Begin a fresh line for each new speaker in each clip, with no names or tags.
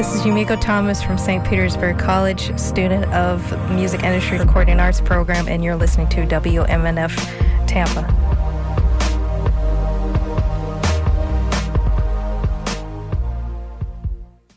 This is Yumiko Thomas from St. Petersburg College, student of Music Industry Recording Arts Program, and you're listening to WMNF Tampa.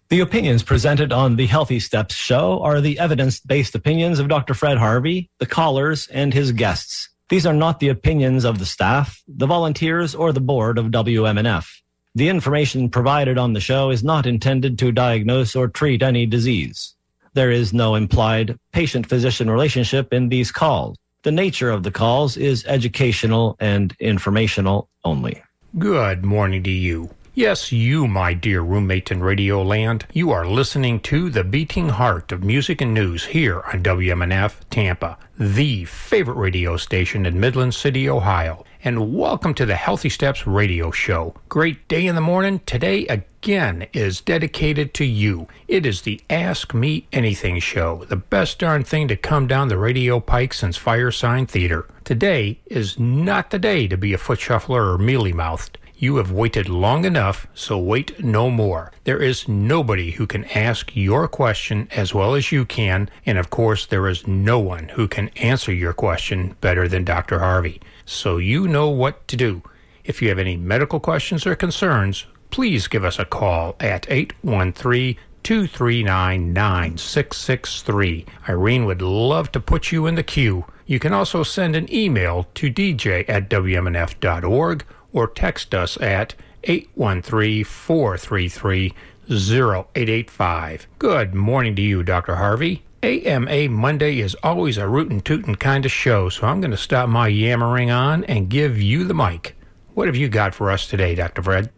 The opinions presented on the Healthy Steps show are the evidence based opinions of Dr. Fred Harvey, the callers, and his guests. These are not the opinions of the staff, the volunteers, or the board of WMNF. The information provided on the show is not intended to diagnose or treat any disease. There is no implied patient physician relationship in these calls. The nature of the calls is educational and informational only.
Good morning to you. Yes, you, my dear roommate in Radio Land. You are listening to the beating heart of music and news here on WMNF Tampa, the favorite radio station in Midland City, Ohio. And welcome to the Healthy Steps Radio Show. Great day in the morning. Today, again, is dedicated to you. It is the Ask Me Anything show, the best darn thing to come down the radio pike since Firesign Theater. Today is not the day to be a foot shuffler or mealy mouthed. You have waited long enough, so wait no more. There is nobody who can ask your question as well as you can, and of course, there is no one who can answer your question better than Dr. Harvey. So you know what to do. If you have any medical questions or concerns, please give us a call at 813 239 9663. Irene would love to put you in the queue. You can also send an email to dj at wmnf.org or text us at 813-433-0885. Good morning to you, Dr. Harvey. AMA Monday is always a rootin' tootin' kind of show, so I'm going to stop my yammering on and give you the mic. What have you got for us today, Dr. Fred?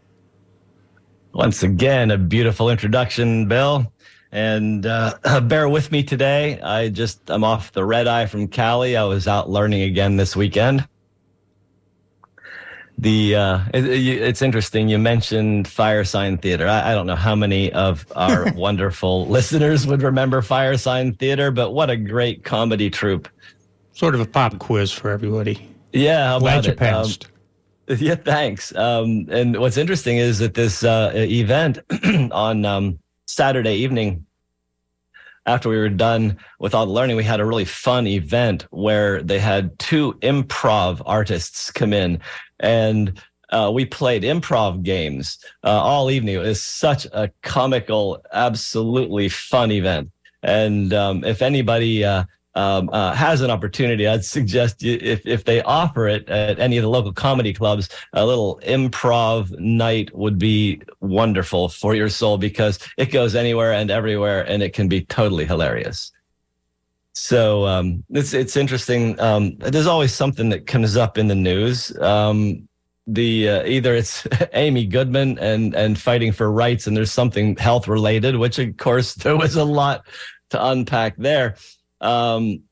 Once again, a beautiful introduction, Bill. And uh, bear with me today. I just, I'm off the red eye from Cali. I was out learning again this weekend the uh, it, it's interesting. You mentioned Firesign Theater. I, I, don't know how many of our wonderful listeners would remember fire sign Theater, but what a great comedy troupe!
Sort of a pop quiz for everybody.
Yeah, how
Glad you
it?
passed.
Um, yeah, thanks. Um, and what's interesting is that this uh, event on um, Saturday evening after we were done with all the learning, we had a really fun event where they had two improv artists come in and uh, we played improv games uh, all evening. It was such a comical, absolutely fun event. And um, if anybody uh, um, uh, has an opportunity, I'd suggest you, if if they offer it at any of the local comedy clubs, a little improv night would be wonderful for your soul because it goes anywhere and everywhere, and it can be totally hilarious. So um, it's it's interesting. Um, there's always something that comes up in the news. Um, the uh, either it's Amy Goodman and and fighting for rights, and there's something health related, which of course there was a lot to unpack there. Um,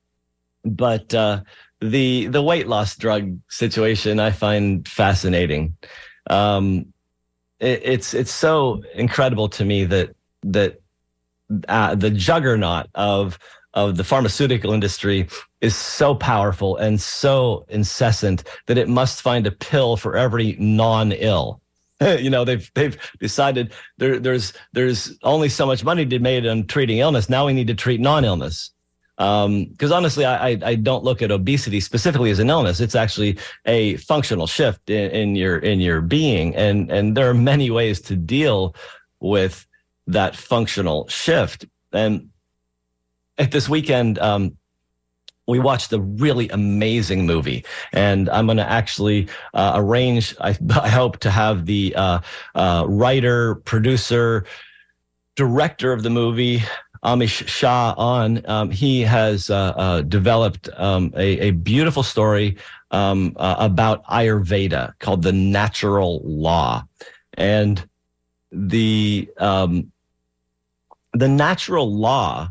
but uh, the the weight loss drug situation I find fascinating. Um, it, it's it's so incredible to me that that uh, the juggernaut of of the pharmaceutical industry is so powerful and so incessant that it must find a pill for every non-ill. you know, they've they've decided there, there's there's only so much money to be made on treating illness. Now we need to treat non-illness. Because um, honestly, I, I, I don't look at obesity specifically as an illness. It's actually a functional shift in, in your in your being, and and there are many ways to deal with that functional shift. And at this weekend, um, we watched a really amazing movie, and I'm going to actually uh, arrange. I, I, hope to have the uh, uh, writer, producer, director of the movie, Amish Shah, on. Um, he has uh, uh, developed um, a, a, beautiful story um, uh, about Ayurveda called "The Natural Law," and the um, the natural law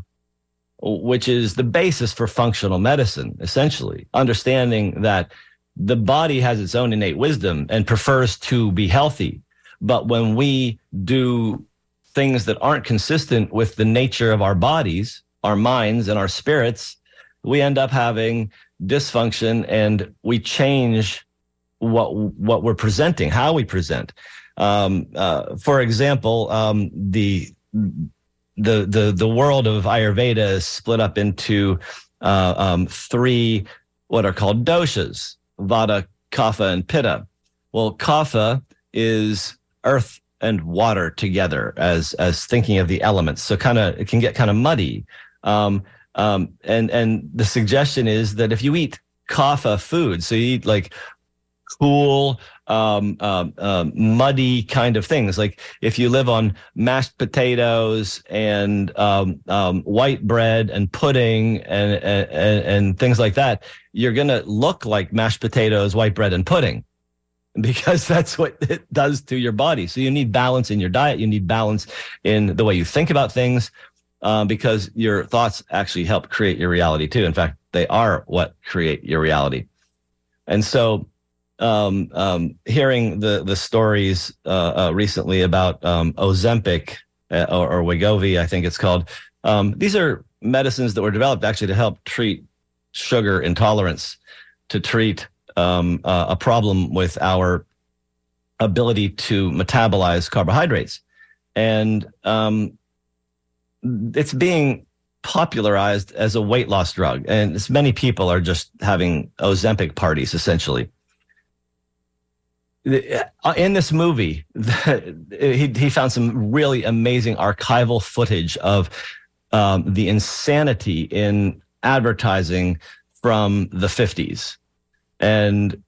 which is the basis for functional medicine, essentially, understanding that the body has its own innate wisdom and prefers to be healthy. But when we do things that aren't consistent with the nature of our bodies, our minds, and our spirits, we end up having dysfunction and we change what what we're presenting, how we present. Um, uh, for example, um, the the the the world of Ayurveda is split up into uh, um, three what are called doshas: Vata, Kapha, and Pitta. Well, Kapha is earth and water together as as thinking of the elements. So kind of it can get kind of muddy. Um, um, and and the suggestion is that if you eat kapha food, so you eat like cool, um, um, um, muddy kind of things. Like if you live on mashed potatoes and um, um, white bread and pudding and, and, and things like that, you're going to look like mashed potatoes, white bread, and pudding because that's what it does to your body. So you need balance in your diet. You need balance in the way you think about things because your thoughts actually help create your reality too. In fact, they are what create your reality. And so um, um, hearing the the stories uh, uh, recently about um, Ozempic uh, or, or Wegovy, I think it's called. Um, these are medicines that were developed actually to help treat sugar intolerance, to treat um, uh, a problem with our ability to metabolize carbohydrates, and um, it's being popularized as a weight loss drug, and as many people are just having Ozempic parties essentially in this movie, he he found some really amazing archival footage of um, the insanity in advertising from the 50s and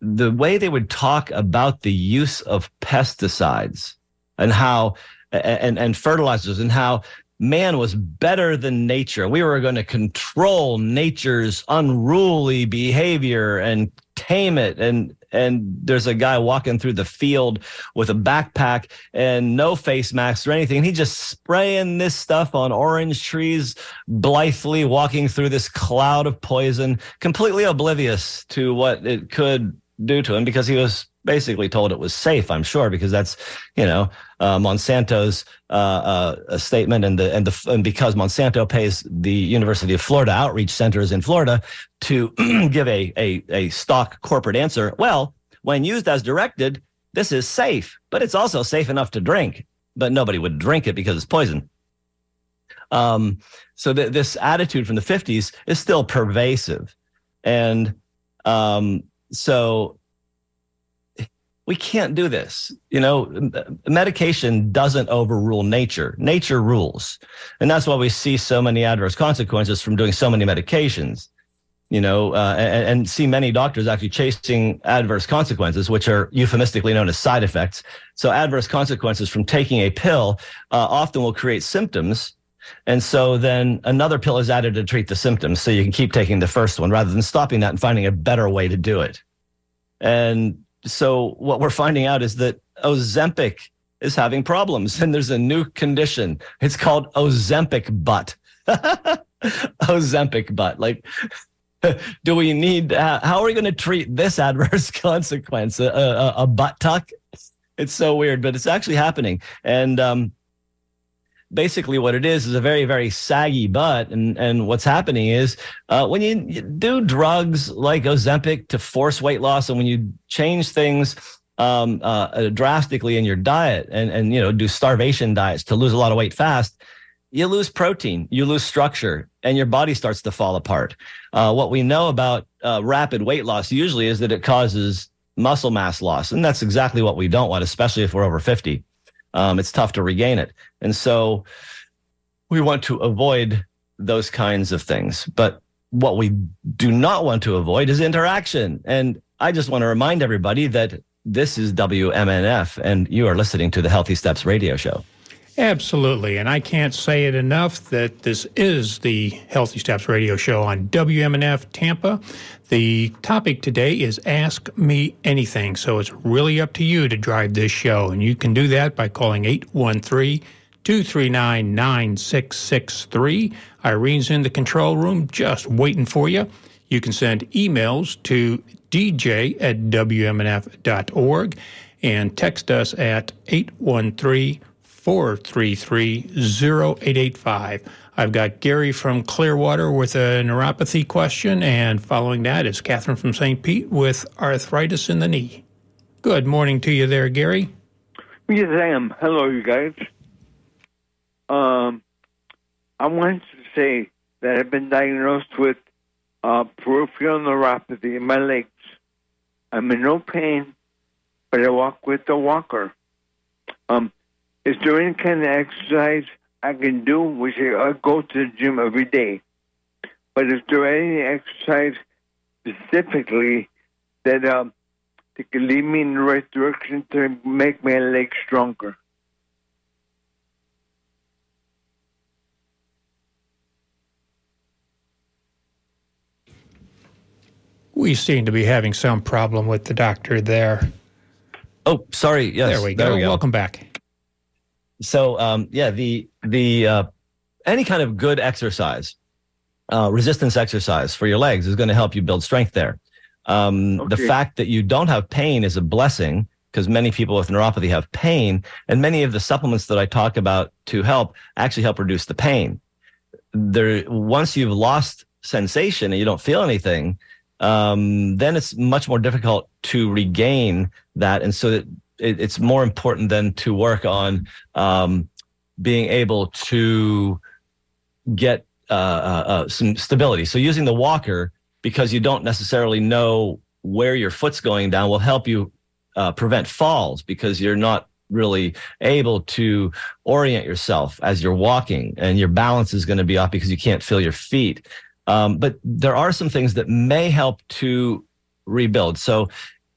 the way they would talk about the use of pesticides and how and and fertilizers and how man was better than nature. We were going to control nature's unruly behavior and tame it and and there's a guy walking through the field with a backpack and no face masks or anything. And he's just spraying this stuff on orange trees, blithely walking through this cloud of poison, completely oblivious to what it could do to him because he was basically told it was safe. I'm sure because that's you know uh, Monsanto's uh, uh, statement, and the and the and because Monsanto pays the University of Florida outreach centers in Florida to give a, a a stock corporate answer. Well, when used as directed, this is safe, but it's also safe enough to drink. But nobody would drink it because it's poison. Um, so th- this attitude from the 50s is still pervasive, and um, so we can't do this. You know, medication doesn't overrule nature. Nature rules. And that's why we see so many adverse consequences from doing so many medications. You know, uh, and, and, see many doctors actually chasing adverse consequences, which are euphemistically known as side effects. So, adverse consequences from taking a pill uh, often will create symptoms. And so then another pill is added to treat the symptoms. So you can keep taking the first one rather than stopping that and finding a better way to do it. And so what we're finding out is that Ozempic is having problems, and there's a new condition. It's called Ozempic butt. Ozempic butt. Like, do we need? Uh, how are we going to treat this adverse consequence? A, a, a, butt tuck? It's so weird, but it's actually happening. And um, basically what it is is a very very saggy butt. And and what's happening is uh, when you do drugs like ozempic to force weight loss and when you change things um, uh, drastically in your diet and and you know do starvation diets to lose a lot of weight fast you lose protein you lose structure and your body starts to fall apart. Uh, what we know about uh, rapid weight loss usually is that it causes muscle mass loss and that's exactly what we don't want especially if we're over 50 um, it's tough to regain it. And so we want to avoid those kinds of things. But what we do not want to avoid is interaction. And I just want to remind everybody that this is WMNF and you are listening to the Healthy Steps radio show.
Absolutely. And I can't say it enough that this is the Healthy Steps radio show on WMNF Tampa. The topic today is Ask Me Anything. So it's really up to you to drive this show. And you can do that by calling 813 239 9663. Irene's in the control room just waiting for you. You can send emails to dj at wmnf.org and text us at 813 433 0885. I've got Gary from Clearwater with a neuropathy question, and following that is Catherine from St. Pete with arthritis in the knee. Good morning to you there, Gary.
Yes, I am. Hello, you guys. Um, I wanted to say that I've been diagnosed with uh, peripheral neuropathy in my legs. I'm in no pain, but I walk with a walker. Um, is there any kind of exercise I can do? Which I go to the gym every day. But is there any exercise specifically that um, that can lead me in the right direction to make my legs stronger?
We seem to be having some problem with the doctor there.
Oh, sorry. Yes,
there we go.
There we go.
Welcome back.
So, um, yeah, the the uh, any kind of good exercise, uh, resistance exercise for your legs is going to help you build strength there. Um,
Okay.
The fact that you don't have pain is a blessing because many people with neuropathy have pain, and many of the supplements that I talk about to help actually help reduce the pain. There, once you've lost sensation and you don't feel anything, um, then it's much more difficult to regain that, and so that it, it's more important than to work on um, being able to get uh, uh, uh, some stability. So using the walker because you don't necessarily know where your foot's going down will help you uh, prevent falls because you're not really able to orient yourself as you're walking and your balance is going to be off because you can't feel your feet. Um, but there are some things that may help to rebuild. So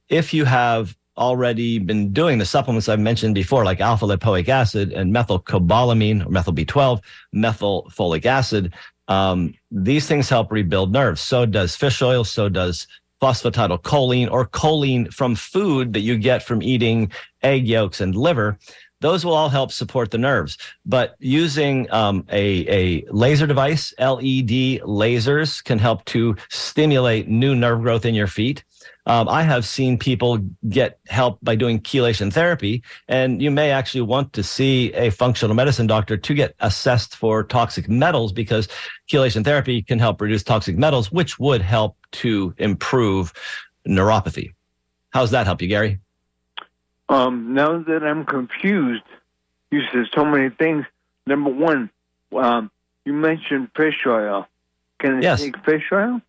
if you have already been doing the supplements I've mentioned before, like alpha lipoic acid and methylcobalamin or methyl B12, methyl folic acid, um, these things help rebuild nerves. So does fish oil. So does phosphatidylcholine or choline from food that you get from eating egg yolks and liver. Those will all help support the nerves. But using um, a, a laser device, LED lasers, can help to stimulate new nerve growth in your feet. Um, I have seen people get help by doing chelation therapy, and you may actually want to see a functional medicine doctor to get assessed for toxic metals because chelation therapy can help reduce toxic metals, which would help to improve neuropathy. How's that help you, Gary?
Um, now that I'm confused, you said so many things. Number one, um, you mentioned fish oil. Can I
Yes.
take fish oil?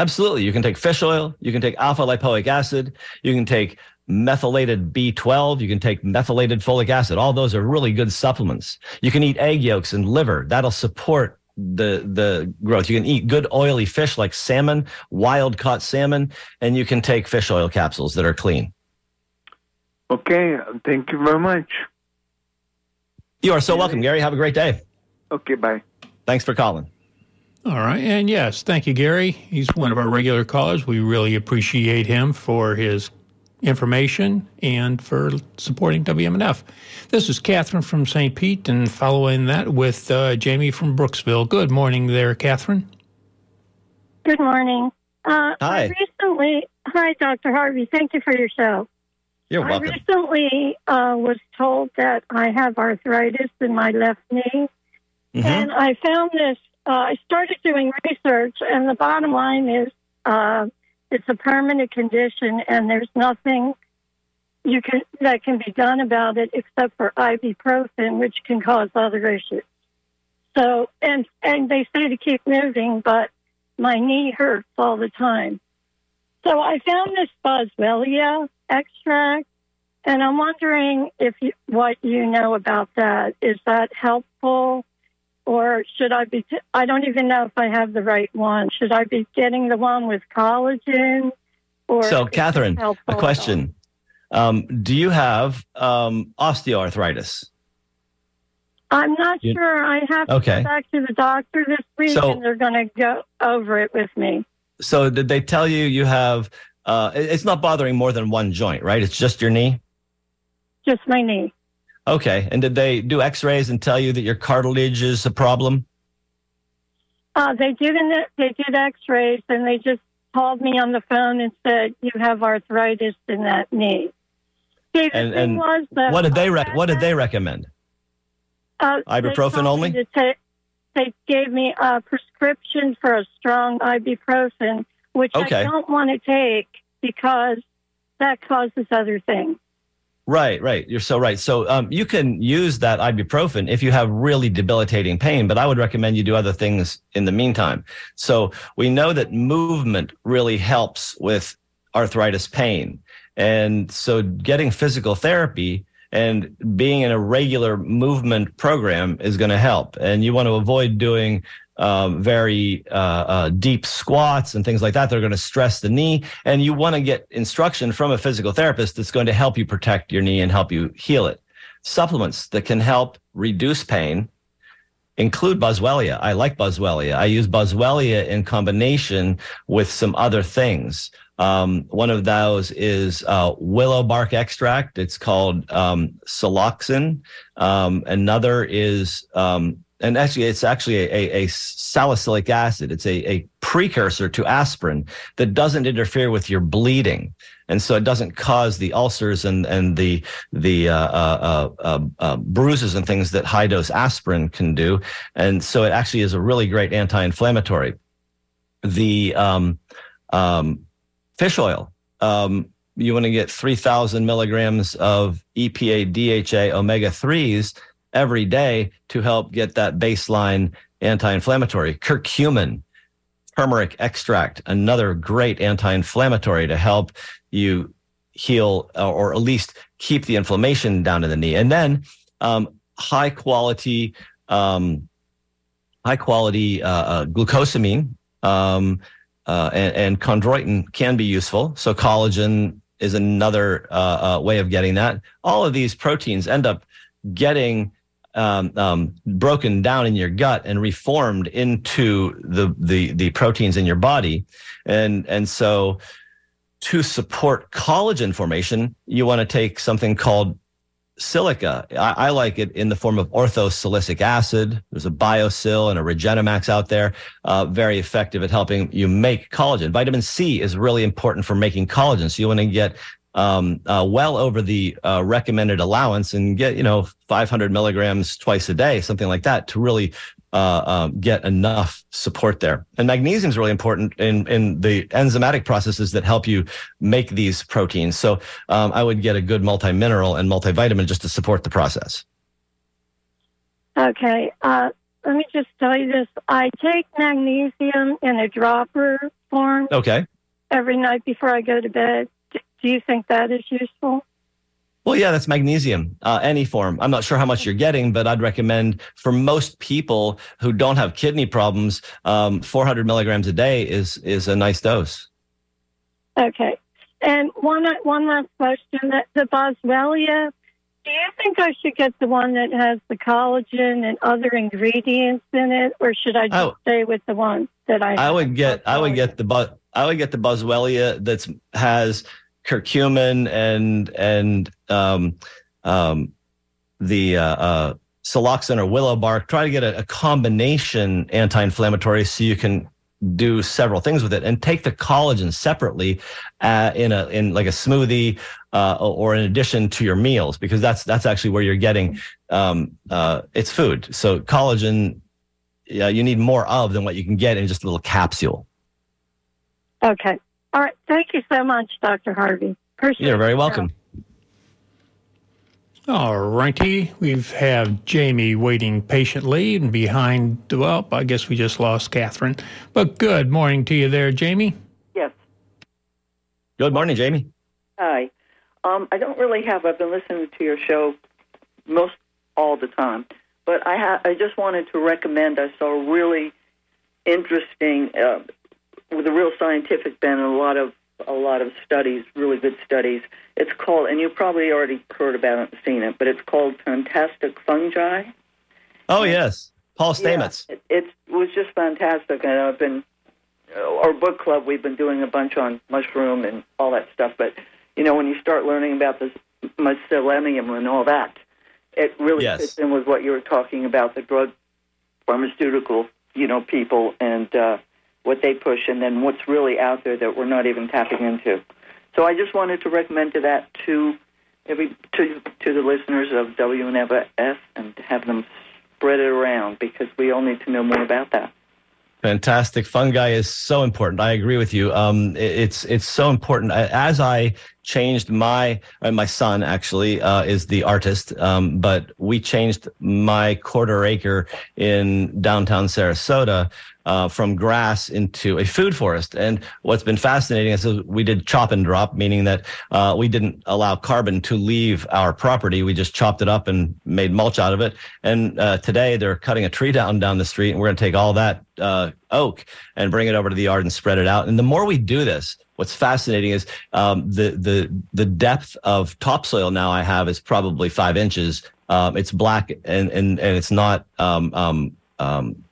Absolutely. You can take fish oil, you can take alpha lipoic acid, you can take methylated B12, you can take methylated folic acid. All those are really good supplements. You can eat egg yolks and liver. That'll support the the growth. You can eat good oily fish like salmon, wild caught salmon, and you can take fish oil capsules that are clean.
Okay, thank you very much.
You are so welcome, Gary. Have a great day.
Okay, bye.
Thanks for calling.
All right. And yes, thank you, Gary. He's one of our regular callers. We really appreciate him for his information and for supporting WMNF. This is Catherine from St. Pete, and following that with uh, Jamie from Brooksville. Good morning there, Catherine.
Good morning. Uh,
Hi.
I recently, hi, Dr. Harvey. Thank you for your show.
You're welcome.
I recently uh, was told that I have arthritis in my left knee,
Mhm.
and I found this. Uh, I started doing research, and the bottom line is uh, it's a permanent condition, and there's nothing you can that can be done about it except for ibuprofen, which can cause other issues. So, and and they say to keep moving, but my knee hurts all the time. So I found this boswellia extract, and I'm wondering if you, what you know about that. Is that helpful, or should I be? T- I don't even know if I have the right one. Should I be getting the one with collagen? Or
So, Catherine, a question. Um, do you have um, osteoarthritis?
I'm not
You-
sure. I have to
Okay.
go back to the doctor this week,
So-
and they're going to go over it with me.
So did they tell you you have? Uh, it's not bothering more than one joint, right? It's just your knee.
Just my knee.
Okay. And did they do X-rays and tell you that your cartilage is a problem?
Uh, they did they did X-rays, and they just called me on the phone and said you have arthritis in that knee. See,
And- and
was
What did they rec- What did they recommend?
uh,
Ibuprofen only?
they gave me a prescription for a strong ibuprofen, which
Okay.
I don't want to take because that causes other things.
Right, right. You're so right. So um, you can use that ibuprofen if you have really debilitating pain, but I would recommend you do other things in the meantime. So we know that movement really helps with arthritis pain. And so getting physical therapy and being in a regular movement program is going to help. And you want to avoid doing um, very uh, uh, deep squats and things like that. They're going to stress the knee. And you want to get instruction from a physical therapist that's going to help you protect your knee and help you heal it. Supplements that can help reduce pain include Boswellia. I like Boswellia. I use Boswellia in combination with some other things. Um, one of those is uh, willow bark extract. It's called um, siloxane. Um, another is um, and actually it's actually a, a, salicylic acid. It's a, a precursor to aspirin that doesn't interfere with your bleeding. And so it doesn't cause the ulcers and and the the uh, uh, uh, uh, uh bruises and things that high dose aspirin can do. And so it actually is a really great anti-inflammatory. The um, um, fish oil um, you want to get 3000 milligrams of epa dha omega 3s every day to help get that baseline anti-inflammatory. Curcumin, turmeric extract, another great anti-inflammatory to help you heal or at least keep the inflammation down in the knee. And then um, high quality, um, high quality uh, uh, glucosamine um, uh, and, and, chondroitin can be useful. So collagen is another uh, uh, way of getting that. All of these proteins end up getting um, um, broken down in your gut and reformed into the, the the proteins in your body, and and so to support collagen formation, you want to take something called silica. I, I, like it in the form of orthosilicic acid. There's a BioSil and a Regenimax out there, uh, very effective at helping you make collagen. Vitamin C is really important for making collagen. So you want to get um, uh, well over the uh, recommended allowance and get you know 500 milligrams twice a day, something like that, to really uh, um, get enough support there. And magnesium is really important in in the enzymatic processes that help you make these proteins. So um, I would get a good multi mineral and multivitamin just to support the process.
Okay. Uh, let me just tell you this. I take magnesium in a dropper form.
Okay.
Every night before I go to bed. Do you think that is useful?
Well, yeah, that's magnesium, uh, any form. I'm not sure how much you're getting, but I'd recommend for most people who don't have kidney problems, um, 400 milligrams a day is is a nice dose.
Okay, and one one last question: that the Boswellia. Do you think I should get the one that has the collagen and other ingredients in it, or should I just oh, stay with the one that I?
I would get. I would get the but. I would get the Boswellia that has curcumin and and um, um, the uh, uh, siloxane or willow bark. Try to get a, a combination anti-inflammatory so you can do several things with it and take the collagen separately uh, in a in like a smoothie uh, or in addition to your meals because that's that's actually where you're getting um, uh, it's food. So collagen yeah, you need more of than what you can get in just a little capsule.
Okay all right. Thank you so much, Dr. Harvey. Appreciate
You're very welcome.
All righty. We have Jamie waiting patiently and behind, well, I guess we just lost Catherine. But good morning to you there, Jamie.
Yes.
Good morning, Jamie.
Hi. Um, I don't really have, I've been listening to your show most all the time, but I, ha- I just wanted to recommend, I saw a really interesting uh, with a real scientific bent and a lot of a lot of studies, really good studies. It's called, and you probably already heard about it and seen it, but it's called Fantastic Fungi.
Oh yes, Paul Stamets.
Yeah, it, it was just fantastic, and I've been our book club. We've been doing a bunch on mushroom and all that stuff, but you know when you start learning about this mycelium and all that, it really
yes.
fits in with what you were talking about the drug pharmaceutical, you know, people and. uh what they push and then what's really out there that we're not even tapping into. So I just wanted to recommend to that to every to to the listeners of WNFS and have them spread it around because we all need to know more about that.
Fantastic. Fungi is so important. I agree with you. Um, it's it's so important. As I changed my uh, my son actually uh, is the artist, um, but we changed my quarter acre in downtown Sarasota uh, from grass into a food forest. And what's been fascinating is we did chop and drop, meaning that uh, we didn't allow carbon to leave our property. We just chopped it up and made mulch out of it. And uh, today they're cutting a tree down down the street, and we're going to take all that uh, oak and bring it over to the yard and spread it out. And the more we do this, what's fascinating is um, the the the depth of topsoil now I have is probably five inches. Um, it's black and and and it's not um, um, um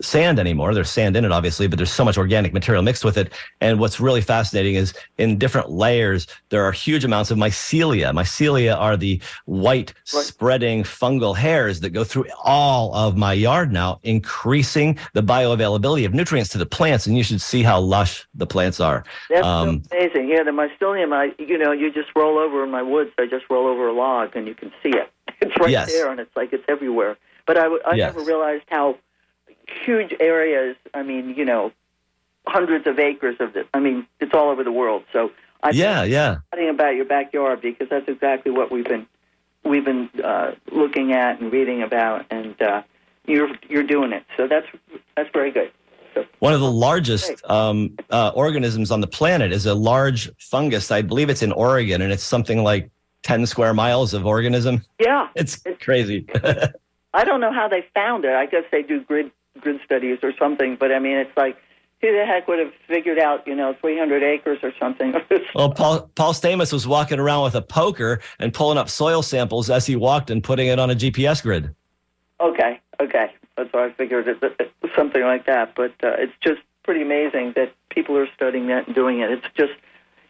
sand anymore. There's sand in it, obviously, but there's so much organic material mixed with it. And what's really fascinating is in different layers, there are huge amounts of mycelia. Mycelia are the white right. spreading fungal hairs that go through all of my yard now, increasing the bioavailability of nutrients to the plants. And you should see how lush the plants are.
That's um, amazing. Yeah, the mycelium, I, you know, you just roll over in my woods, I just roll over a log and you can see it. It's right yes. there and it's like it's everywhere. But I, I yes. never realized how huge areas. I mean, you know, hundreds of acres of this. I mean, it's all over the world. So I
yeah, yeah.
Talking about your backyard because that's exactly what we've been we've been uh, looking at and reading about, and uh, you're you're doing it. So that's that's very good. So,
One of the largest um, uh, organisms on the planet is a large fungus. I believe it's in Oregon, and it's something like ten square miles of organism.
Yeah,
it's, it's crazy.
I don't know how they found it. I guess they do grid grid studies or something. But I mean, it's like who the heck would have figured out, you know, 300 acres or something?
well, Paul, Paul Stamets was walking around with a poker and pulling up soil samples as he walked and putting it on a GPS grid.
Okay, okay. That's what I figured it, it, something like that. But uh, it's just pretty amazing that people are studying that and doing it. It's just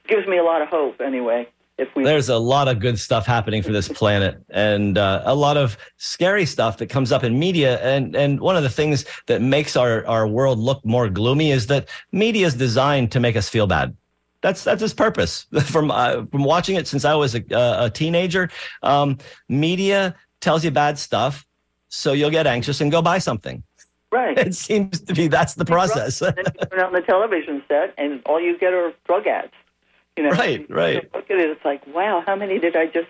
gives me a lot of hope anyway if we
there's a lot of good stuff happening for this planet and uh, a lot of scary stuff that comes up in media and and one of the things that makes our our world look more gloomy is that media is designed to make us feel bad that's that's its purpose from uh, from watching it since i was a, a teenager um, media tells you bad stuff so you'll get anxious and go buy something
Right.
It seems to be that's the process.
and then you turn on the television set, and all you get are drug ads. You know,
right, right.
Look at it. It's like, wow, how many did I just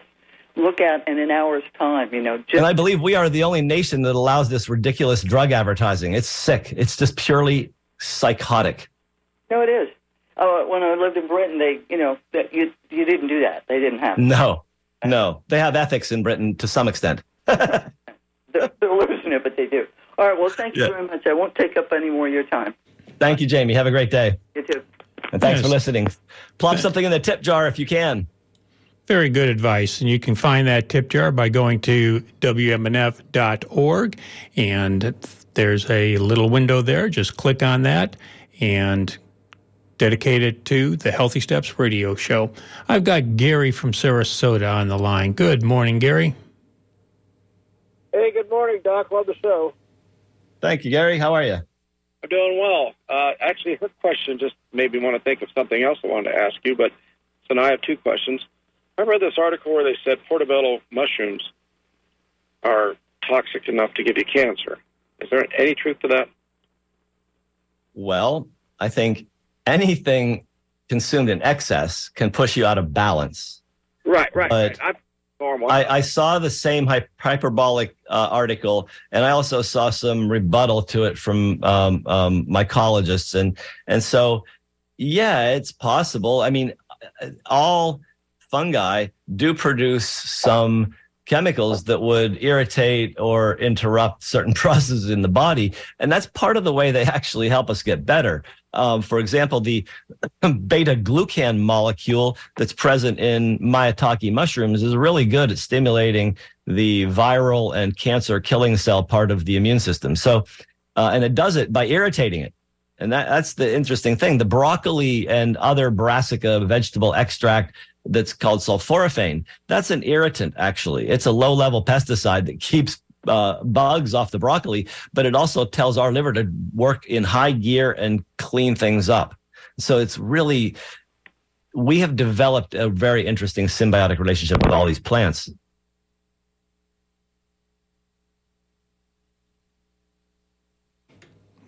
look at in an hour's time? You know, just-
and I believe we are the only nation that allows this ridiculous drug advertising. It's sick. It's just purely psychotic.
No, it is. Oh, when I lived in Britain, they, you know, that you you didn't do that. They didn't have.
No, no, they have ethics in Britain to some extent.
they're, they're, losing it, but they do. All right. Well, thank you yeah. very much. I won't take up any more of your time.
Thank you, Jamie. Have a great day.
You too.
And thanks yes. for listening. Plop something in the tip jar if you can.
Very good advice. And you can find that tip jar by going to WMNF.org. And there's a little window there. Just click on that and dedicate it to the Healthy Steps radio show. I've got Gary from Sarasota on the line. Good morning, Gary.
Hey, good morning, Doc. Love the show.
Thank you, Gary. How are you?
I'm doing well. Uh, actually, her question just made me want to think of something else I wanted to ask you. But so now I have two questions. I read this article where they said portobello mushrooms are toxic enough to give you cancer. Is there any truth to that?
Well, I think anything consumed in excess can push you out of balance.
Right, right. But
right. Normal. I, I, saw the same hyperbolic uh, article, and I also saw some rebuttal to it from um, um, mycologists, and and so yeah, it's possible. I mean, all fungi do produce some chemicals that would irritate or interrupt certain processes in the body, and that's part of the way they actually help us get better. Um, for example, the beta glucan molecule that's present in maitake mushrooms is really good at stimulating the viral and cancer killing cell part of the immune system. So, uh, and it does it by irritating it. And that, that's the interesting thing. The broccoli and other brassica vegetable extract that's called sulforaphane, that's an irritant, actually. It's a low level pesticide that keeps uh, bugs off the broccoli, but it also tells our liver to work in high gear and clean things up. So it's really, we have developed a very interesting symbiotic relationship with all these plants.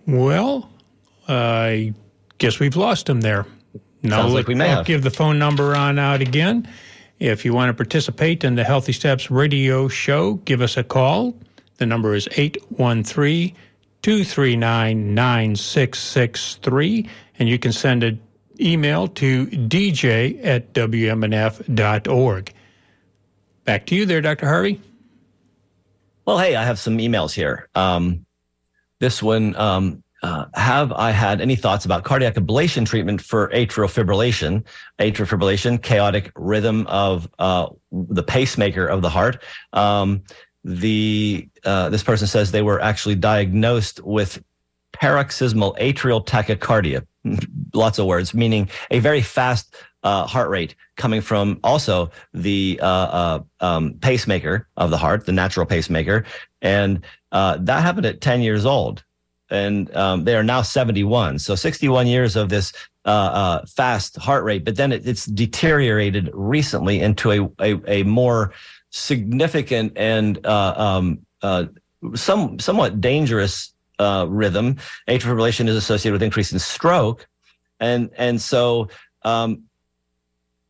Well, I guess we've lost him there. No,
Sounds like we may have.
give the phone number on out again. If you want to participate in the Healthy Steps radio show, give us a call. The number is 813 239 9663, and you can send an email to dj at wmnf.org. Back to you there, Dr. Harvey.
Well, hey, I have some emails here. Um, this one, um, uh, have I had any thoughts about cardiac ablation treatment for atrial fibrillation? Atrial fibrillation, chaotic rhythm of uh, the pacemaker of the heart. Um, the uh, this person says they were actually diagnosed with paroxysmal atrial tachycardia. Lots of words, meaning a very fast uh, heart rate coming from also the uh, uh, um, pacemaker of the heart, the natural pacemaker, and uh, that happened at 10 years old, and um, they are now 71. So 61 years of this uh, uh, fast heart rate, but then it, it's deteriorated recently into a a, a more significant and um, some somewhat dangerous uh, rhythm. Atrial fibrillation is associated with increase in stroke, and and so um,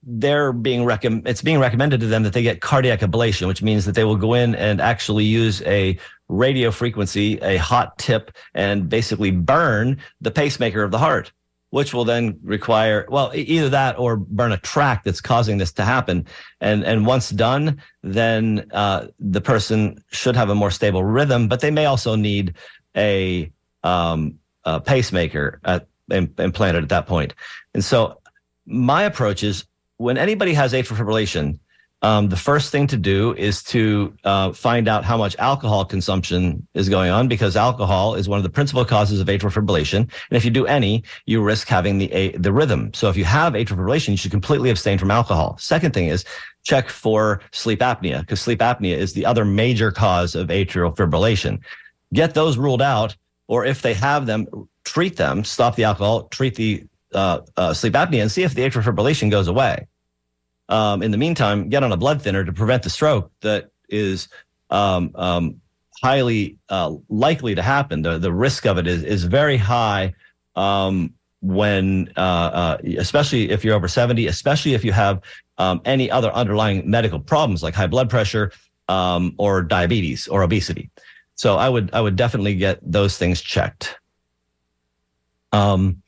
they're being recommend. It's being recommended to them that they get cardiac ablation, which means that they will go in and actually use a radio frequency, a hot tip, and basically burn the pacemaker of the heart. Which will then require well either that or burn a tract that's causing this to happen, and and once done, then uh, the person should have a more stable rhythm, but they may also need a, um, a pacemaker at, implanted at that point. And so my approach is when anybody has atrial fibrillation, um, the first thing to do is to uh, find out how much alcohol consumption is going on because alcohol is one of the principal causes of atrial fibrillation. And if you do any, you risk having the a, the rhythm. So if you have atrial fibrillation, you should completely abstain from alcohol. Second thing is check for sleep apnea because sleep apnea is the other major cause of atrial fibrillation get those ruled out, or if they have them, treat them, stop the alcohol, treat the uh, uh, sleep apnea, and see if the atrial fibrillation goes away. Um, in the meantime, get on a blood thinner to prevent the stroke that is um, um, highly uh, likely to happen. The, the risk of it is, is very high um, when, uh, uh, especially if you're over 70, especially if you have um, any other underlying medical problems like high blood pressure um, or diabetes or obesity. So I would I would definitely get those things checked. Um,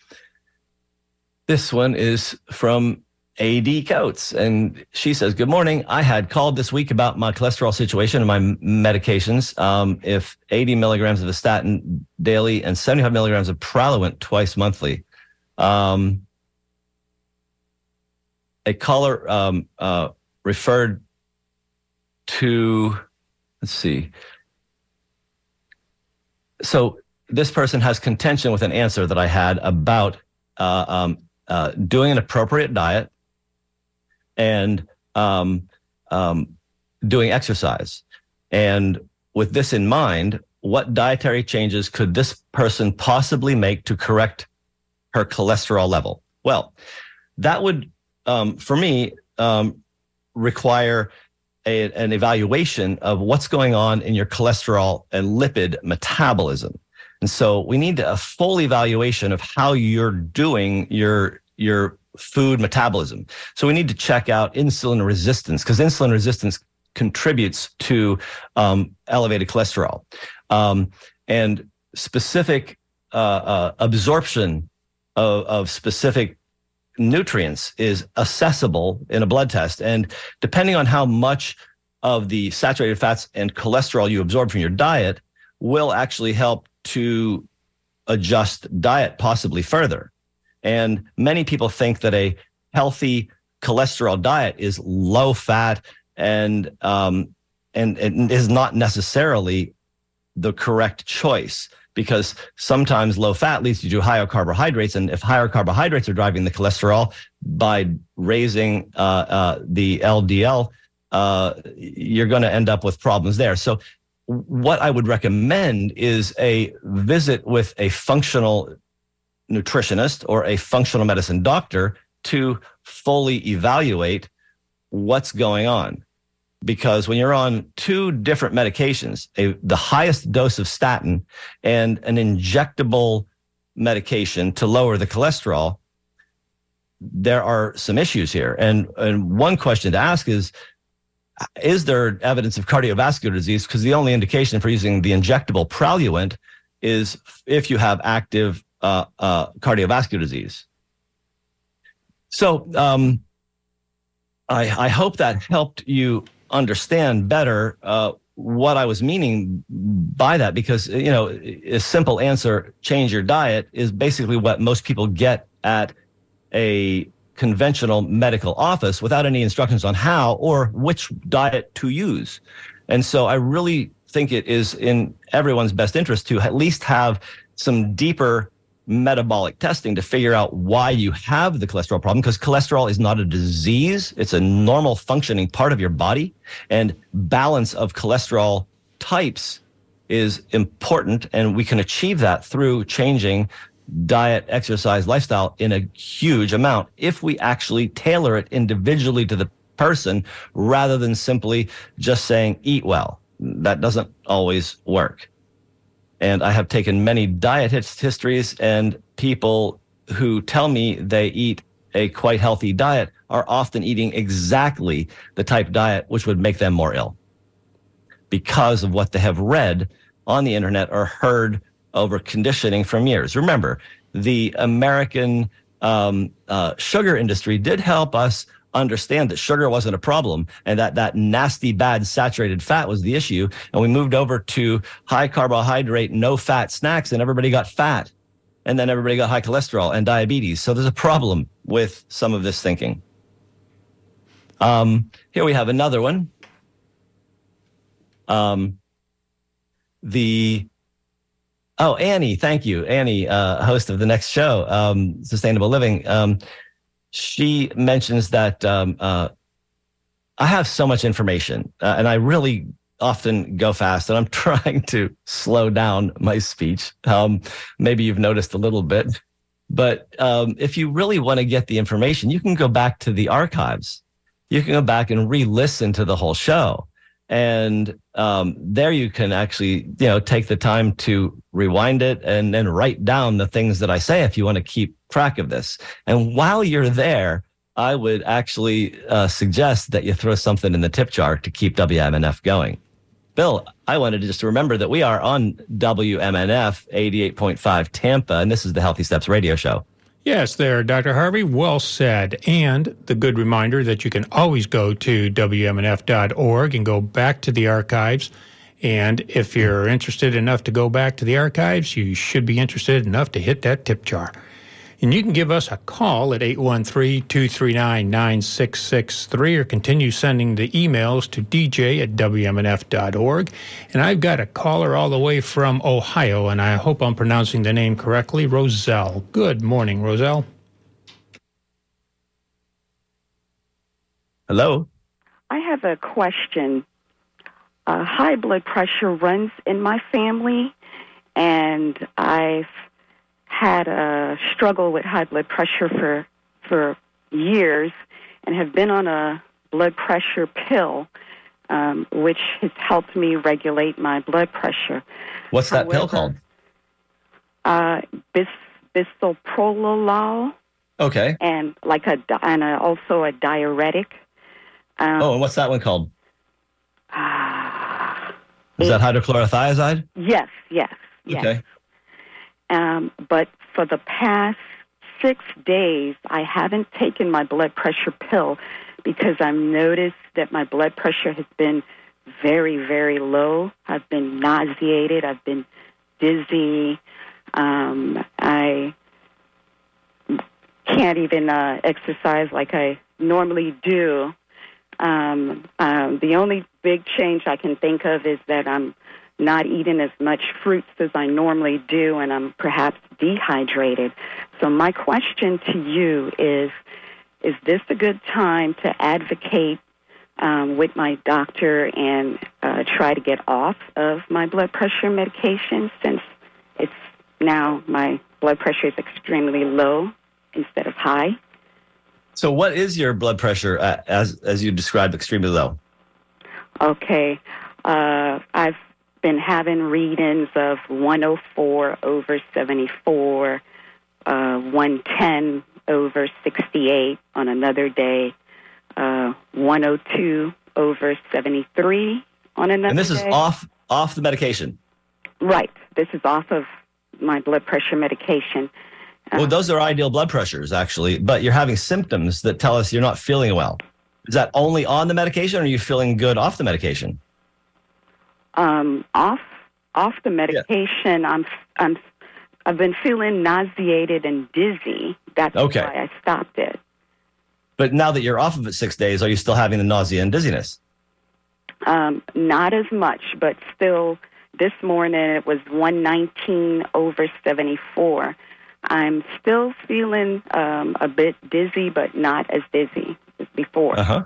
this one is from AD Coates, and she says, "Good morning. I had called this week about my cholesterol situation and my medications. Um, if 80 milligrams of a statin daily and 75 milligrams of Praluent twice monthly." Um, a caller um, uh, referred to, let's see, so this person has contention with an answer that I had about uh, um, uh, doing an appropriate diet and um, um, doing exercise. And with this in mind, what dietary changes could this person possibly make to correct her cholesterol level? Well, that would, um, for me, um, require a, an evaluation of what's going on in your cholesterol and lipid metabolism. And so we need a full evaluation of how you're doing your, your food metabolism. So we need to check out insulin resistance because insulin resistance contributes to um, elevated cholesterol um, and specific uh, uh, absorption of, of specific nutrients is accessible in a blood test. And depending on how much of the saturated fats and cholesterol you absorb from your diet will actually help to adjust diet possibly further. And many people think that a healthy cholesterol diet is low fat and um, and it is not necessarily the correct choice because sometimes low fat leads you to higher carbohydrates. And if higher carbohydrates are driving the cholesterol by raising uh, uh, the LDL, uh, you're going to end up with problems there. So, what I would recommend is a visit with a functional nutritionist or a functional medicine doctor to fully evaluate what's going on because when you're on two different medications, a, the highest dose of statin and an injectable medication to lower the cholesterol, there are some issues here. And, and one question to ask is, is there evidence of cardiovascular disease? Because the only indication for using the injectable Praluent is if you have active uh, uh, cardiovascular disease. So um, I, I, hope that helped you understand better uh, what I was meaning by that, because you know a simple answer, change your diet, is basically what most people get at a conventional medical office without any instructions on how or which diet to use. And so I really think it is in everyone's best interest to at least have some deeper metabolic testing to figure out why you have the cholesterol problem because cholesterol is not a disease it's a normal functioning part of your body and balance of cholesterol types is important and we can achieve that through changing diet exercise lifestyle in a huge amount if we actually tailor it individually to the person rather than simply just saying eat well. That doesn't always work. And I have taken many diet histories, and people who tell me they eat a quite healthy diet are often eating exactly the type diet which would make them more ill because of what they have read on the internet or heard over conditioning from years. Remember, the American um, uh, sugar industry did help us understand that sugar wasn't a problem and that that nasty bad saturated fat was the issue. And we moved over to high carbohydrate no fat snacks and everybody got fat. And then everybody got high cholesterol and diabetes. So there's a problem with some of this thinking. Um, here we have another one. Um, the oh annie thank you annie uh, host of the next show um, sustainable living um, she mentions that um, uh, I have so much information, uh, and I really often go fast, and I'm trying to slow down my speech. Um, maybe you've noticed a little bit, but um, if you really want to get the information, you can go back to the archives. You can go back and re-listen to the whole show and um, there you can actually you know take the time to rewind it and then write down the things that i say if you want to keep track of this. And while you're there i would actually uh, suggest that you throw something in the tip jar to keep wmnf going. Bill i wanted to just remember that we are on wmnf 88.5 tampa and this is the healthy steps radio show
Yes, there, Dr. Harvey. Well said. And the good reminder that you can always go to WMNF.org and go back to the archives. And if you're interested enough to go back to the archives, you should be interested enough to hit that tip jar. And you can give us a call at 813 239 9663 or continue sending the emails to dj at wmnf.org. And I've got a caller all the way from Ohio, and I hope I'm pronouncing the name correctly Roselle. Good morning, Roselle.
Hello.
I have a question. Uh, high blood pressure runs in my family, and I've had a struggle with high blood pressure for for years and have been on a blood pressure pill, um, which has helped me regulate my blood pressure.
What's that However, pill called?
Uh, bis, bisoprolol.
Okay.
And like a and a, also a diuretic.
Um, oh, and what's that one called? Uh, Is it, that hydrochlorothiazide?
Yes, yes, yes.
Okay.
Um, but for the past six days, I haven't taken my blood pressure pill because I've noticed that my blood pressure has been very, very low. I've been nauseated. I've been dizzy. Um, I can't even uh, exercise like I normally do. Um, um, the only big change I can think of is that I'm not eating as much fruits as I normally do, and I'm perhaps dehydrated. So, my question to you is Is this a good time to advocate um, with my doctor and uh, try to get off of my blood pressure medication since it's now my blood pressure is extremely low instead of high?
So, what is your blood pressure uh, as as you described, extremely low?
Okay, uh, I've been having readings of 104 over 74, uh, 110 over 68. On another day, uh, 102 over 73. On another day.
And this is off off the medication.
Right. This is off of my blood pressure medication.
Well, those are ideal blood pressures, actually, but you're having symptoms that tell us you're not feeling well. Is that only on the medication, or are you feeling good off the medication?
Um, off off the medication. I'm I'm I've been feeling nauseated and dizzy. That's
Okay.
why I stopped it.
But now that you're off of it six days, are you still having the nausea and dizziness?
Um, not as much, but still. This morning it was 119 over 74. I'm still feeling um, a bit dizzy, but not as dizzy as before.
Uh huh.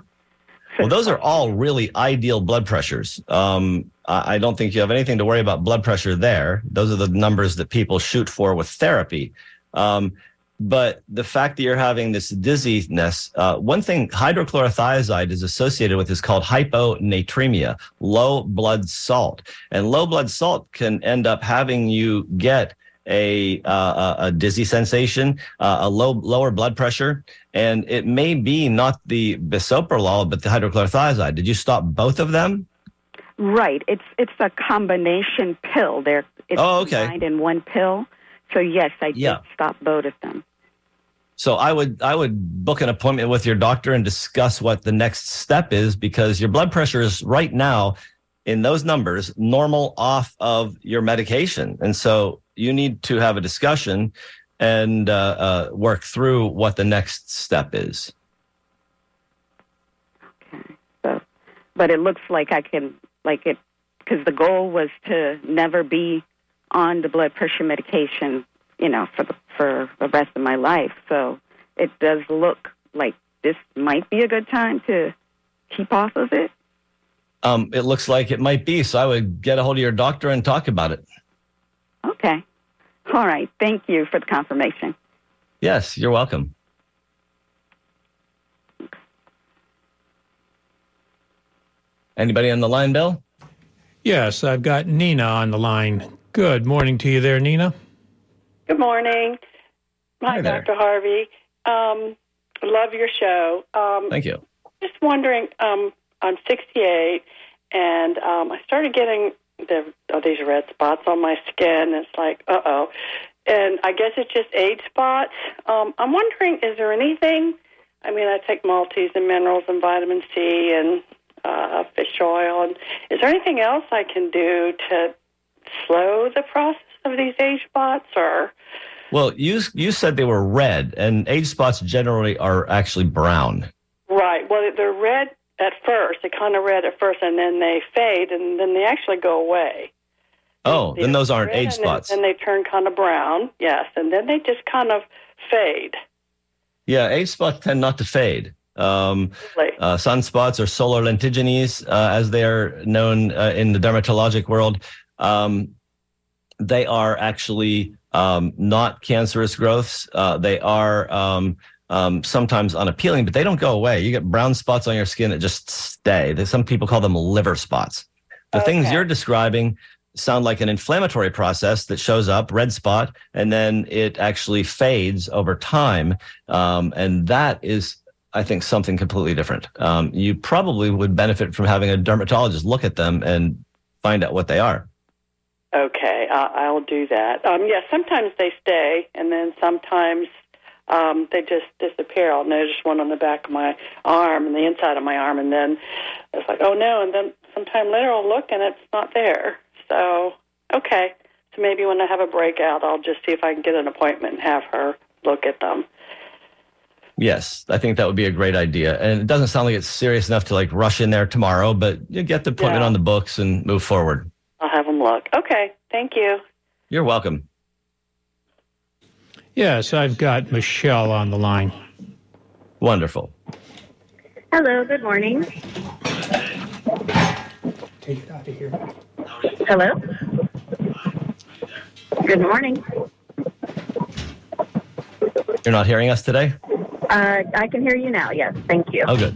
Well, those are all really ideal blood pressures. Um, I don't think you have anything to worry about blood pressure there. Those are the numbers that people shoot for with therapy. Um, but the fact that you're having this dizziness, uh, one thing hydrochlorothiazide is associated with is called hyponatremia, low blood salt. And low blood salt can end up having you get a uh, a dizzy sensation, uh, a low lower blood pressure, and it may be not the bisoprolol but the hydrochlorothiazide. Did you stop both of them?
Right. It's it's a combination pill. There. It's
Oh, okay.
combined in one pill. So yes, I did
Yeah.
stop both of them.
So I would I would book an appointment with your doctor and discuss what the next step is because your blood pressure is right now in those numbers normal off of your medication, and so you need to have a discussion and uh, uh, work through what the next step is.
Okay, so, but it looks like I can like it because the goal was to never be on the blood pressure medication, you know, for the for the rest of my life. So it does look like this might be a good time to keep off of it.
Um, it looks like it might be. So I would get a hold of your doctor and talk about it.
Okay. All right. Thank you for the confirmation.
Yes, you're welcome. Anybody on the line, Bill?
Yes, I've got Nina on the line. Good morning to you there, Nina.
Good morning. Hi,
Hi.
Dr. Harvey. Um, love your show. Um,
Thank you.
just wondering, um, I'm 68, and um, I started getting the, oh, these red spots on my skin. It's like, uh oh. And I guess it's just age spots. Um, I'm wondering, is there anything? I mean, I take multis and minerals and vitamin C and uh, fish oil. And is there anything else I can do to slow the process of these age spots? Or
Well, you you said they were red, and age spots generally are actually brown.
Right. Well, they're red at first. They're kind of red at first, and then they fade, and then they actually go away.
Oh, then those aren't age
and
spots.
Then, then they turn kind of brown. Yes, and then they just kind of fade.
Yeah, age spots tend not to fade. Um, uh, sunspots or solar lentigines, uh, as they are known uh, in the dermatologic world, um, they are actually um, not cancerous growths. Uh, they are um, um, sometimes unappealing, but they don't go away. You get brown spots on your skin that just stay. Some people call them liver spots. The things you're describing sound like an inflammatory process that shows up, red spot, and then it actually fades over time. Um, and that is, I think, something completely different. Um, you probably would benefit from having a dermatologist look at them and find out what they are.
Okay, I'll do that. Um, yeah, sometimes they stay, and then sometimes um, they just disappear. I'll notice one on the back of my arm and the inside of my arm, and then it's like, oh no, and then sometime later I'll look and it's not there. So, okay. So maybe when I have a breakout, I'll just see if I can get an appointment and have her look at them.
Yes, I think that would be a great idea. And it doesn't sound like it's serious enough to like rush in there tomorrow, but you get the appointment
Yeah.
on the books and move forward.
I'll have them look. Okay, thank you.
You're welcome.
Yes, I've got Michelle on the line.
Wonderful.
Hello, good morning.
Take it out of here.
Hello. Good morning.
You're not hearing us today?
Uh, I can hear you now. Yes, thank you.
Oh, good.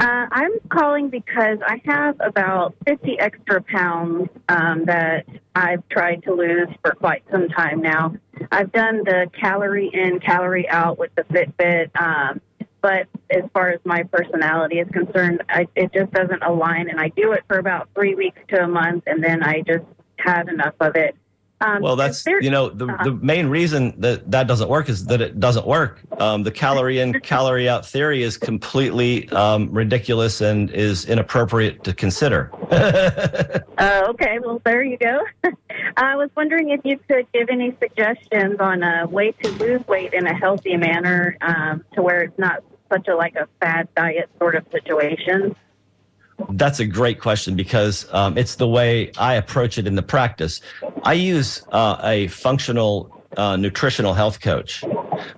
Uh, I'm calling because I have about 50 extra pounds um, that I've tried to lose for quite some time now. I've done the calorie in, calorie out with the Fitbit. Um, but as far as my personality is concerned, I, it just doesn't align. And I do it for about three weeks to a month, and then I just had enough of it. Um,
well, that's you know the uh-huh. the main reason that that doesn't work is that it doesn't work. Um, the calorie in calorie out theory is completely um, ridiculous and is inappropriate to consider.
uh, okay, well there you go. I was wondering if you could give any suggestions on a way to lose weight in a healthy manner, um, to where it's not such a like a fad diet sort of situation.
That's a great question because um, it's the way I approach it in the practice. I use uh, a functional uh, nutritional health coach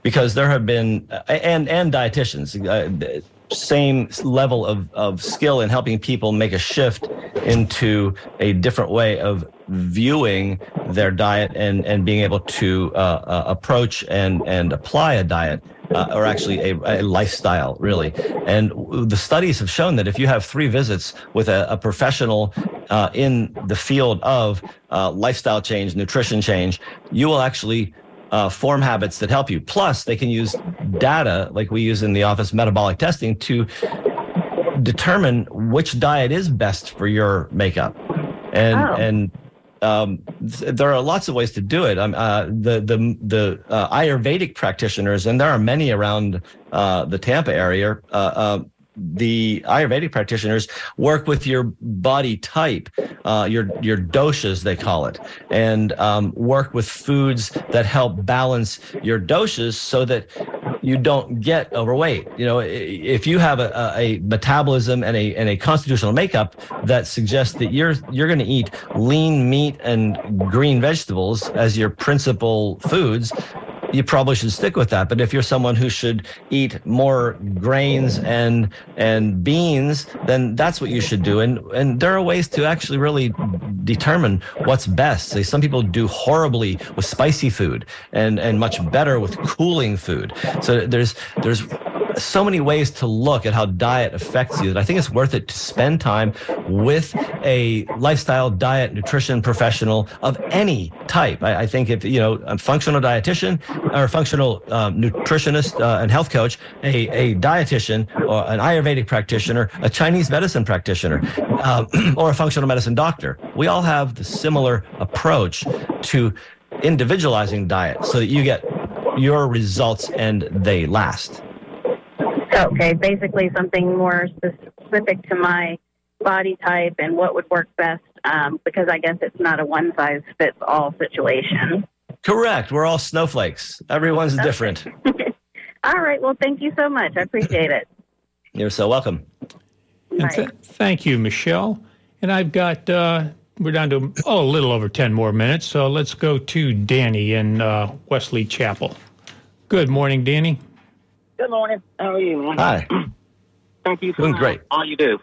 because there have been and and dietitians uh, same level of, of skill in helping people make a shift into a different way of viewing their diet and, and being able to uh, uh, approach and, and apply a diet uh, or actually a, a, lifestyle, really. And the studies have shown that if you have three visits with a, a professional uh, in the field of uh, lifestyle change, nutrition change, you will actually uh, form habits that help you. Plus, they can use data like we use in the office metabolic testing to determine which diet is best for your makeup. And oh. and um, th- there are lots of ways to do it. Um, uh, the the the uh, Ayurvedic practitioners, and there are many around uh, the Tampa area, uh, uh, the Ayurvedic practitioners work with your body type, uh, your your doshas they call it, and um, work with foods that help balance your doshas so that you don't get overweight. You know, if you have a, a metabolism and a and a constitutional makeup that suggests that you're you're going to eat lean meat and green vegetables as your principal foods, you probably should stick with that. But if you're someone who should eat more grains and and beans, then that's what you should do. And and there are ways to actually really determine what's best. Say some people do horribly with spicy food and and much better with cooling food. So there's there's so many ways to look at how diet affects you that I think it's worth it to spend time with a lifestyle diet nutrition professional of any type. I, I think if, you know, a functional dietitian or a functional um, nutritionist uh, and health coach, a, a dietitian or an Ayurvedic practitioner, a Chinese medicine practitioner, uh, or a functional medicine doctor, we all have the similar approach to individualizing diet so that you get your results and they last.
Okay, basically something more specific to my body type and what would work best um, because I guess it's not a one size fits all situation.
Correct. We're all snowflakes. Everyone's okay. different.
all right. Well, thank you so much. I appreciate it.
You're so welcome.
Th- thank you, Michelle. And I've got, uh, we're down to oh, a little over 10 more minutes. So let's go to Danny in uh, Wesley Chapel. Good morning, Danny.
Good morning. How are you, man?
Hi.
Thank you for
Doing great.
all you do.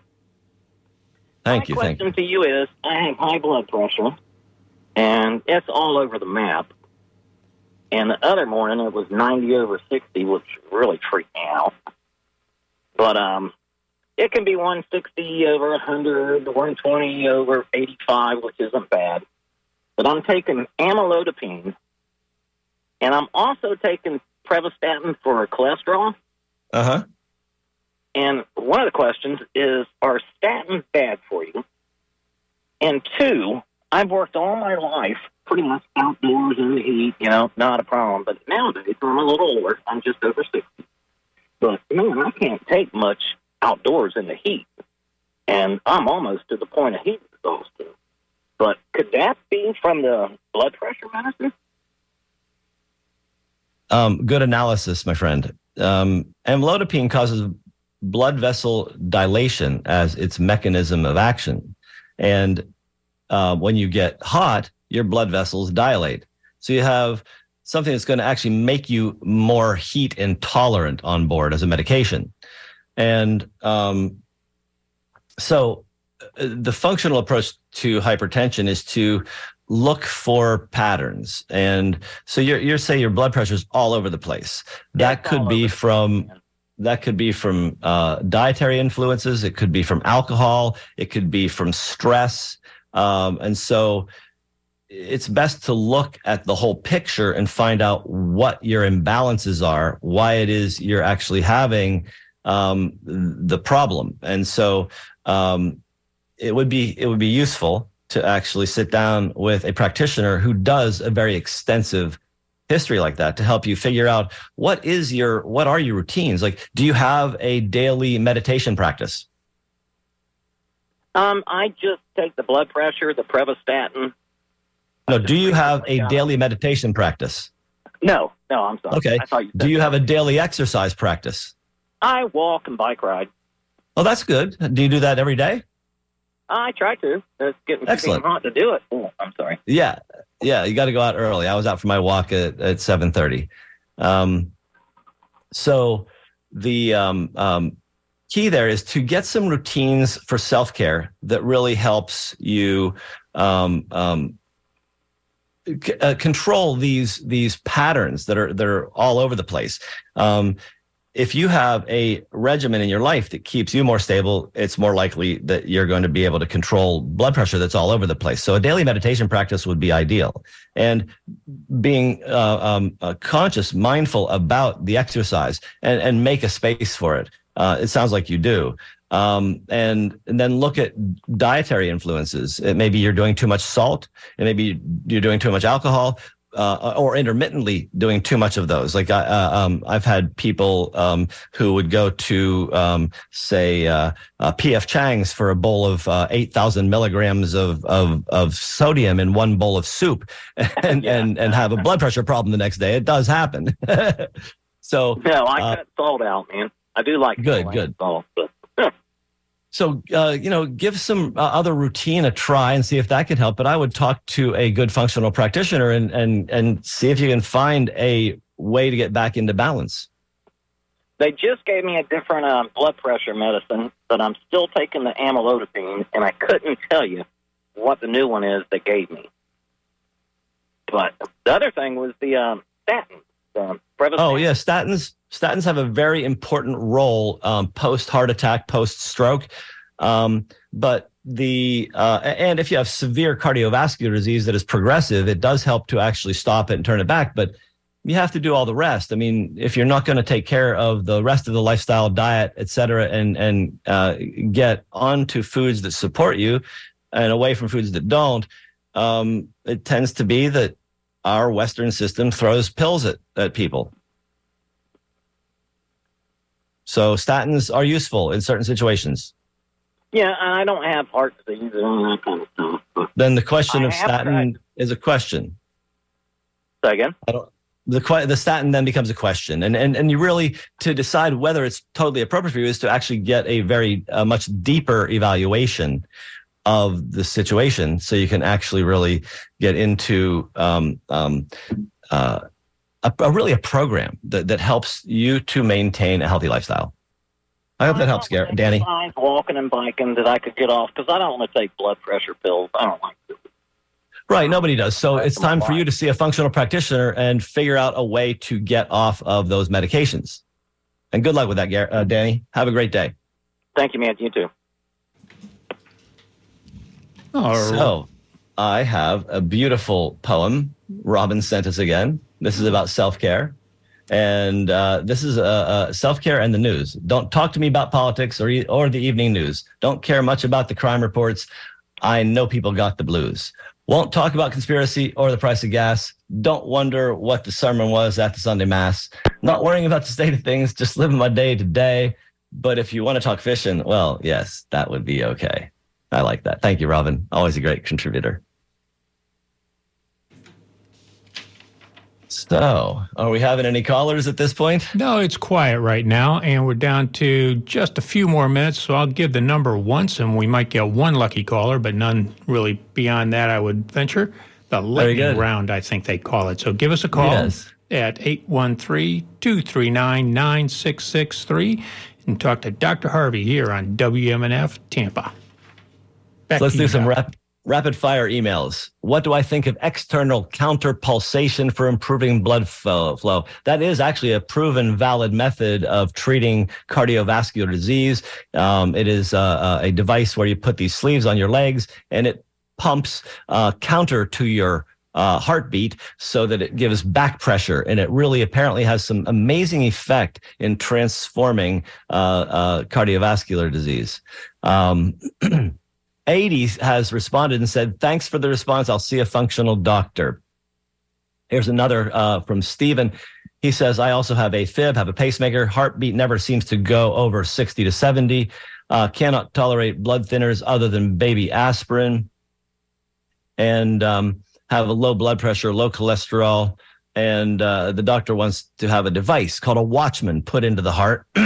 Thank you.
My
you.
question
thank
to you is I have high blood pressure, and it's all over the map. And the other morning it was 90 over 60, which really freaked me out. But um, it can be 160 over 100, 120 over 85, which isn't bad. But I'm taking amlodipine, and I'm also taking pravastatin for cholesterol.
Uh huh.
And one of the questions is Are statins bad for you? And two, I've worked all my life pretty much outdoors in the heat, you know, not a problem. But nowadays, I'm a little older. I'm just over 60. But man, I can't take much outdoors in the heat. And I'm almost to the point of heat exhaustion. But could that be from the blood pressure medicine?
Um, good analysis, my friend. Um, amlodipine causes blood vessel dilation as its mechanism of action. And uh, when you get hot, your blood vessels dilate. So you have something that's going to actually make you more heat intolerant on board as a medication. And um, so uh, the functional approach to hypertension is to look for patterns. And so you're you're saying your blood pressure is all over the place. That could be from that could be from uh, dietary influences. It could be from alcohol. It could be from stress. Um, and so it's best to look at the whole picture and find out what your imbalances are, why it is you're actually having um, the problem. And so um, it would be it would be useful to actually sit down with a practitioner who does a very extensive history like that to help you figure out what is your what are your routines? Like do you have a daily meditation practice?
Um i just take the blood pressure the pravastatin
no do you have a daily meditation practice?
No no i'm sorry.
Okay.
You
do you have a daily exercise practice?
I walk and bike ride.
Oh that's good. Do you do that every day
I try to. It's getting Excellent. hot to do it. Oh, I'm sorry.
Yeah, yeah. You got to go out early. I was out for my walk at at seven thirty. Um, so the um, um, key there is to get some routines for self care that really helps you um, um, c- uh, control these these patterns that are that are all over the place. Um, if you have a regimen in your life that keeps you more stable, it's more likely that you're going to be able to control blood pressure that's all over the place. So a daily meditation practice would be ideal. And being uh, um, uh, conscious, mindful about the exercise and, and make a space for it. Uh, it sounds like you do. Um, and, and then look at dietary influences. It maybe you're doing too much salt, and maybe you're doing too much alcohol uh, or intermittently doing too much of those. Like I, uh, um, I've had people um, who would go to, um, say, uh, uh PF Chang's for a bowl of uh, eight thousand milligrams of, of of sodium in one bowl of soup, and yeah. and and have a blood pressure problem the next day. It does happen. so
no, I uh, cut salt out, man. I do like
good, good.
Salt, but
so, uh, you know, give some uh, other routine a try and see if that could help. But I would talk to a good functional practitioner and and and see if you can find a way to get back into balance.
They just gave me a different um, blood pressure medicine, but I'm still taking the amlodipine, and I couldn't tell you what the new one is they gave me. But the other thing was the um, statin. Um,
oh yeah, statins statins have a very important role um, post heart attack, post stroke. Um, but the uh, and if you have severe cardiovascular disease that is progressive, it does help to actually stop it and turn it back. But you have to do all the rest. I mean, if you're not going to take care of the rest of the lifestyle, diet, et cetera, and and uh, get onto foods that support you and away from foods that don't, um, it tends to be that our Western system throws pills at, at people. So statins are useful in certain situations.
Yeah, I don't have heart disease and that kind of stuff.
Then the question I of statin tried. is a question.
Say again?
I don't, the the statin then becomes a question, and and and you really to decide whether it's totally appropriate for you is to actually get a very a much deeper evaluation of the situation, so you can actually really get into um, um, uh, a, a, really a program that, that helps you to maintain a healthy lifestyle. I hope that helps, Garrett, Danny.
Walking and biking that I could get off because I don't want to take blood pressure pills. I don't like to.
Right, nobody does. So it's time for you to see a functional practitioner and figure out a way to get off of those medications. And good luck with that, Garrett, uh, Danny. Have a great day.
Thank you, man. You too. All right.
So I have a beautiful poem. Robin sent us again. This is about self care. And uh, this is uh, uh, self care and the news. Don't talk to me about politics or, or the evening news. Don't care much about the crime reports. I know people got the blues. Won't talk about conspiracy or the price of gas. Don't wonder what the sermon was at the Sunday Mass. Not worrying about the state of things, just living my day to day. But if you want to talk fishing, well, yes, that would be okay. I like that. Thank you, Robin. Always a great contributor. So, are we having any callers at this point?
No, it's quiet right now, and we're down to just a few more minutes. So, I'll give the number once, and we might get one lucky caller, but none really beyond that, I would venture. The lightning round, I think they call it. So, give us a call yes. at 813 239 9663 and talk to Dr. Harvey here on WMNF Tampa.
Back Let's do some rap, rapid fire emails. What do I think of external counter pulsation for improving blood flow? That is actually a proven valid method of treating cardiovascular disease. Um, it is uh, uh, a device where you put these sleeves on your legs and it pumps uh, counter to your uh, heartbeat so that it gives back pressure. And it really apparently has some amazing effect in transforming uh, uh, cardiovascular disease. Um, 80 has responded and said, Thanks for the response. I'll see a functional doctor. Here's another uh, from Stephen. He says, I also have a fib, have a pacemaker. Heartbeat never seems to go over 60 to 70. Uh, cannot tolerate blood thinners other than baby aspirin. And um, have a low blood pressure, low cholesterol. And uh, the doctor wants to have a device called a Watchman put into the heart.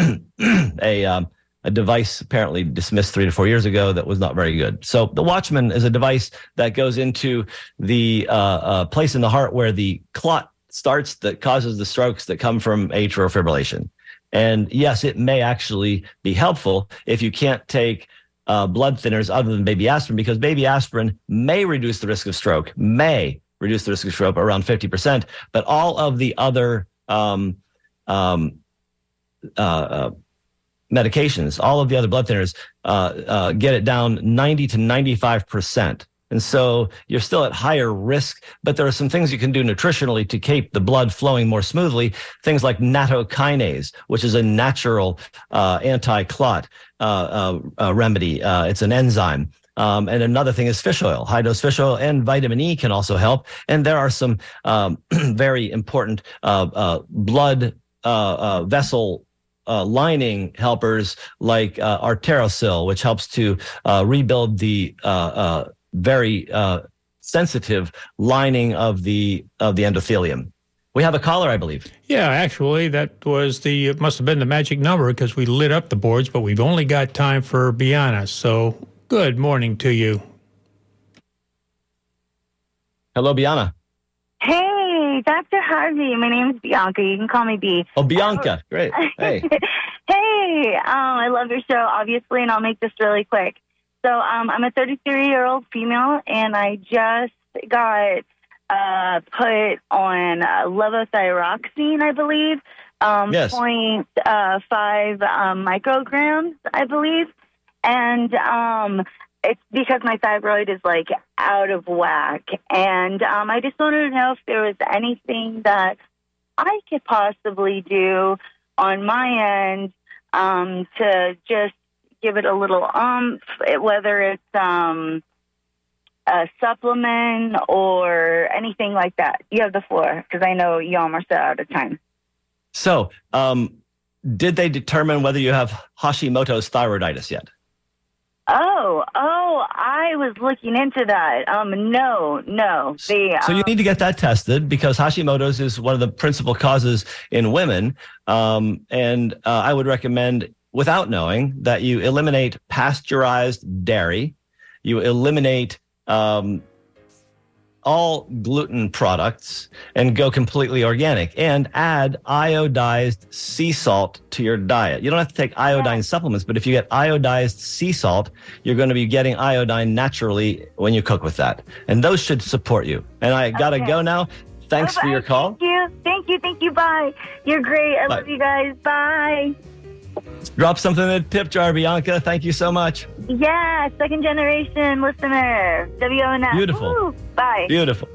a um, a device apparently dismissed three to four years ago that was not very good. So the Watchman is a device that goes into the uh, uh, place in the heart where the clot starts that causes the strokes that come from atrial fibrillation. And yes, it may actually be helpful if you can't take uh, blood thinners other than baby aspirin because baby aspirin may reduce the risk of stroke, may reduce the risk of stroke around 50%, but all of the other um, um, uh, uh, medications, all of the other blood thinners, uh, uh, get it down 90 to 95%. And so you're still at higher risk, but there are some things you can do nutritionally to keep the blood flowing more smoothly. Things like nattokinase, which is a natural uh, anti-clot uh, uh, uh, remedy. it's an enzyme. Um, and another thing is fish oil, high dose fish oil and vitamin E can also help. And there are some um, very important blood vessel uh, lining helpers like uh, Arterosil, which helps to uh, rebuild the uh, uh, very uh, sensitive lining of the of the endothelium. We have a caller, I believe.
Yeah, actually, that was the it must have been the magic number because we lit up the boards, but we've only got time for Biana. So, good morning to you.
Hello, Biana.
Hey, Dr. Harvey. My name is Bianca. You can call me B.
Oh, Bianca. Great. Hey.
hey, um, I love your show, obviously, and I'll make this really quick. So, um, I'm a 33 year old female, and I just got uh, put on uh, levothyroxine, I believe. Um,
yes.
Point uh, five um, micrograms, I believe. And um, it's because my thyroid is like out of whack. And um, I just wanted to know if there was anything that I could possibly do on my end um, to just give it a little umph, whether it's um, a supplement or anything like that. You have the floor because I know you almost out of time.
So, um, did they determine whether you have Hashimoto's thyroiditis yet?
Oh, oh, I was looking into that. Um, no, no. They,
so you
um,
need to get that tested because Hashimoto's is one of the principal causes in women. Um, and uh, I would recommend, without knowing, that you eliminate pasteurized dairy, you eliminate um, all gluten products and go completely organic and add iodized sea salt to your diet. You don't have to take iodine yeah. supplements, but if you get iodized sea salt, you're going to be getting iodine naturally when you cook with that. And those should support you. And I got to okay. go now. Thanks Bye-bye. for your call.
Thank you. Thank you. Thank you. Bye. You're great. I Bye. love you guys. Bye.
Drop something in the tip jar, Bianca. Thank you so much.
Yeah, second generation listener. WMNF.
Beautiful.
Woo. Bye.
Beautiful.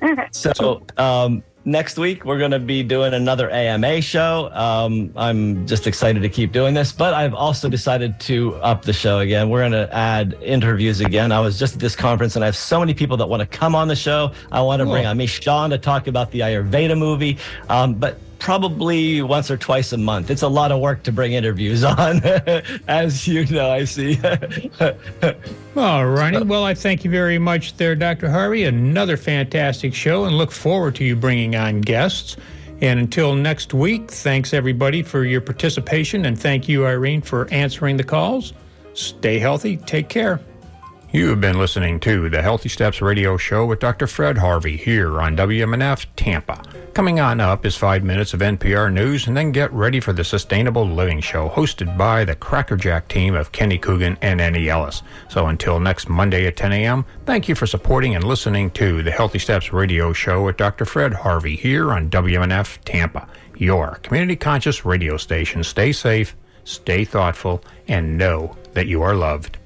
so, um, next week we're going to be doing another AMA show. Um, I'm just excited to keep doing this, but I've also decided to up the show again. We're going to add interviews again. I was just at this conference and I have so many people that want to come on the show. I want to cool. bring Amish Sean to talk about the Ayurveda movie. Um, but probably once or twice a month. It's a lot of work to bring interviews on, as you know, I see.
All righty. Well, I thank you very much there, Dr. Harvey. Another fantastic show and look forward to you bringing on guests. And until next week, thanks everybody for your participation and thank you, Irene, for answering the calls. Stay healthy. Take care.
You have been listening to the Healthy Steps Radio Show with Dr. Fred Harvey here on WMNF Tampa. Coming on up is five minutes of NPR news, and then get ready for the Sustainable Living Show hosted by the Crackerjack team of Kenny Coogan and Annie Ellis. So until next Monday at 10 a.m., thank you for supporting and listening to the Healthy Steps Radio Show with Dr. Fred Harvey here on WMNF Tampa, your community conscious radio station. Stay safe, stay thoughtful, and know that you are loved.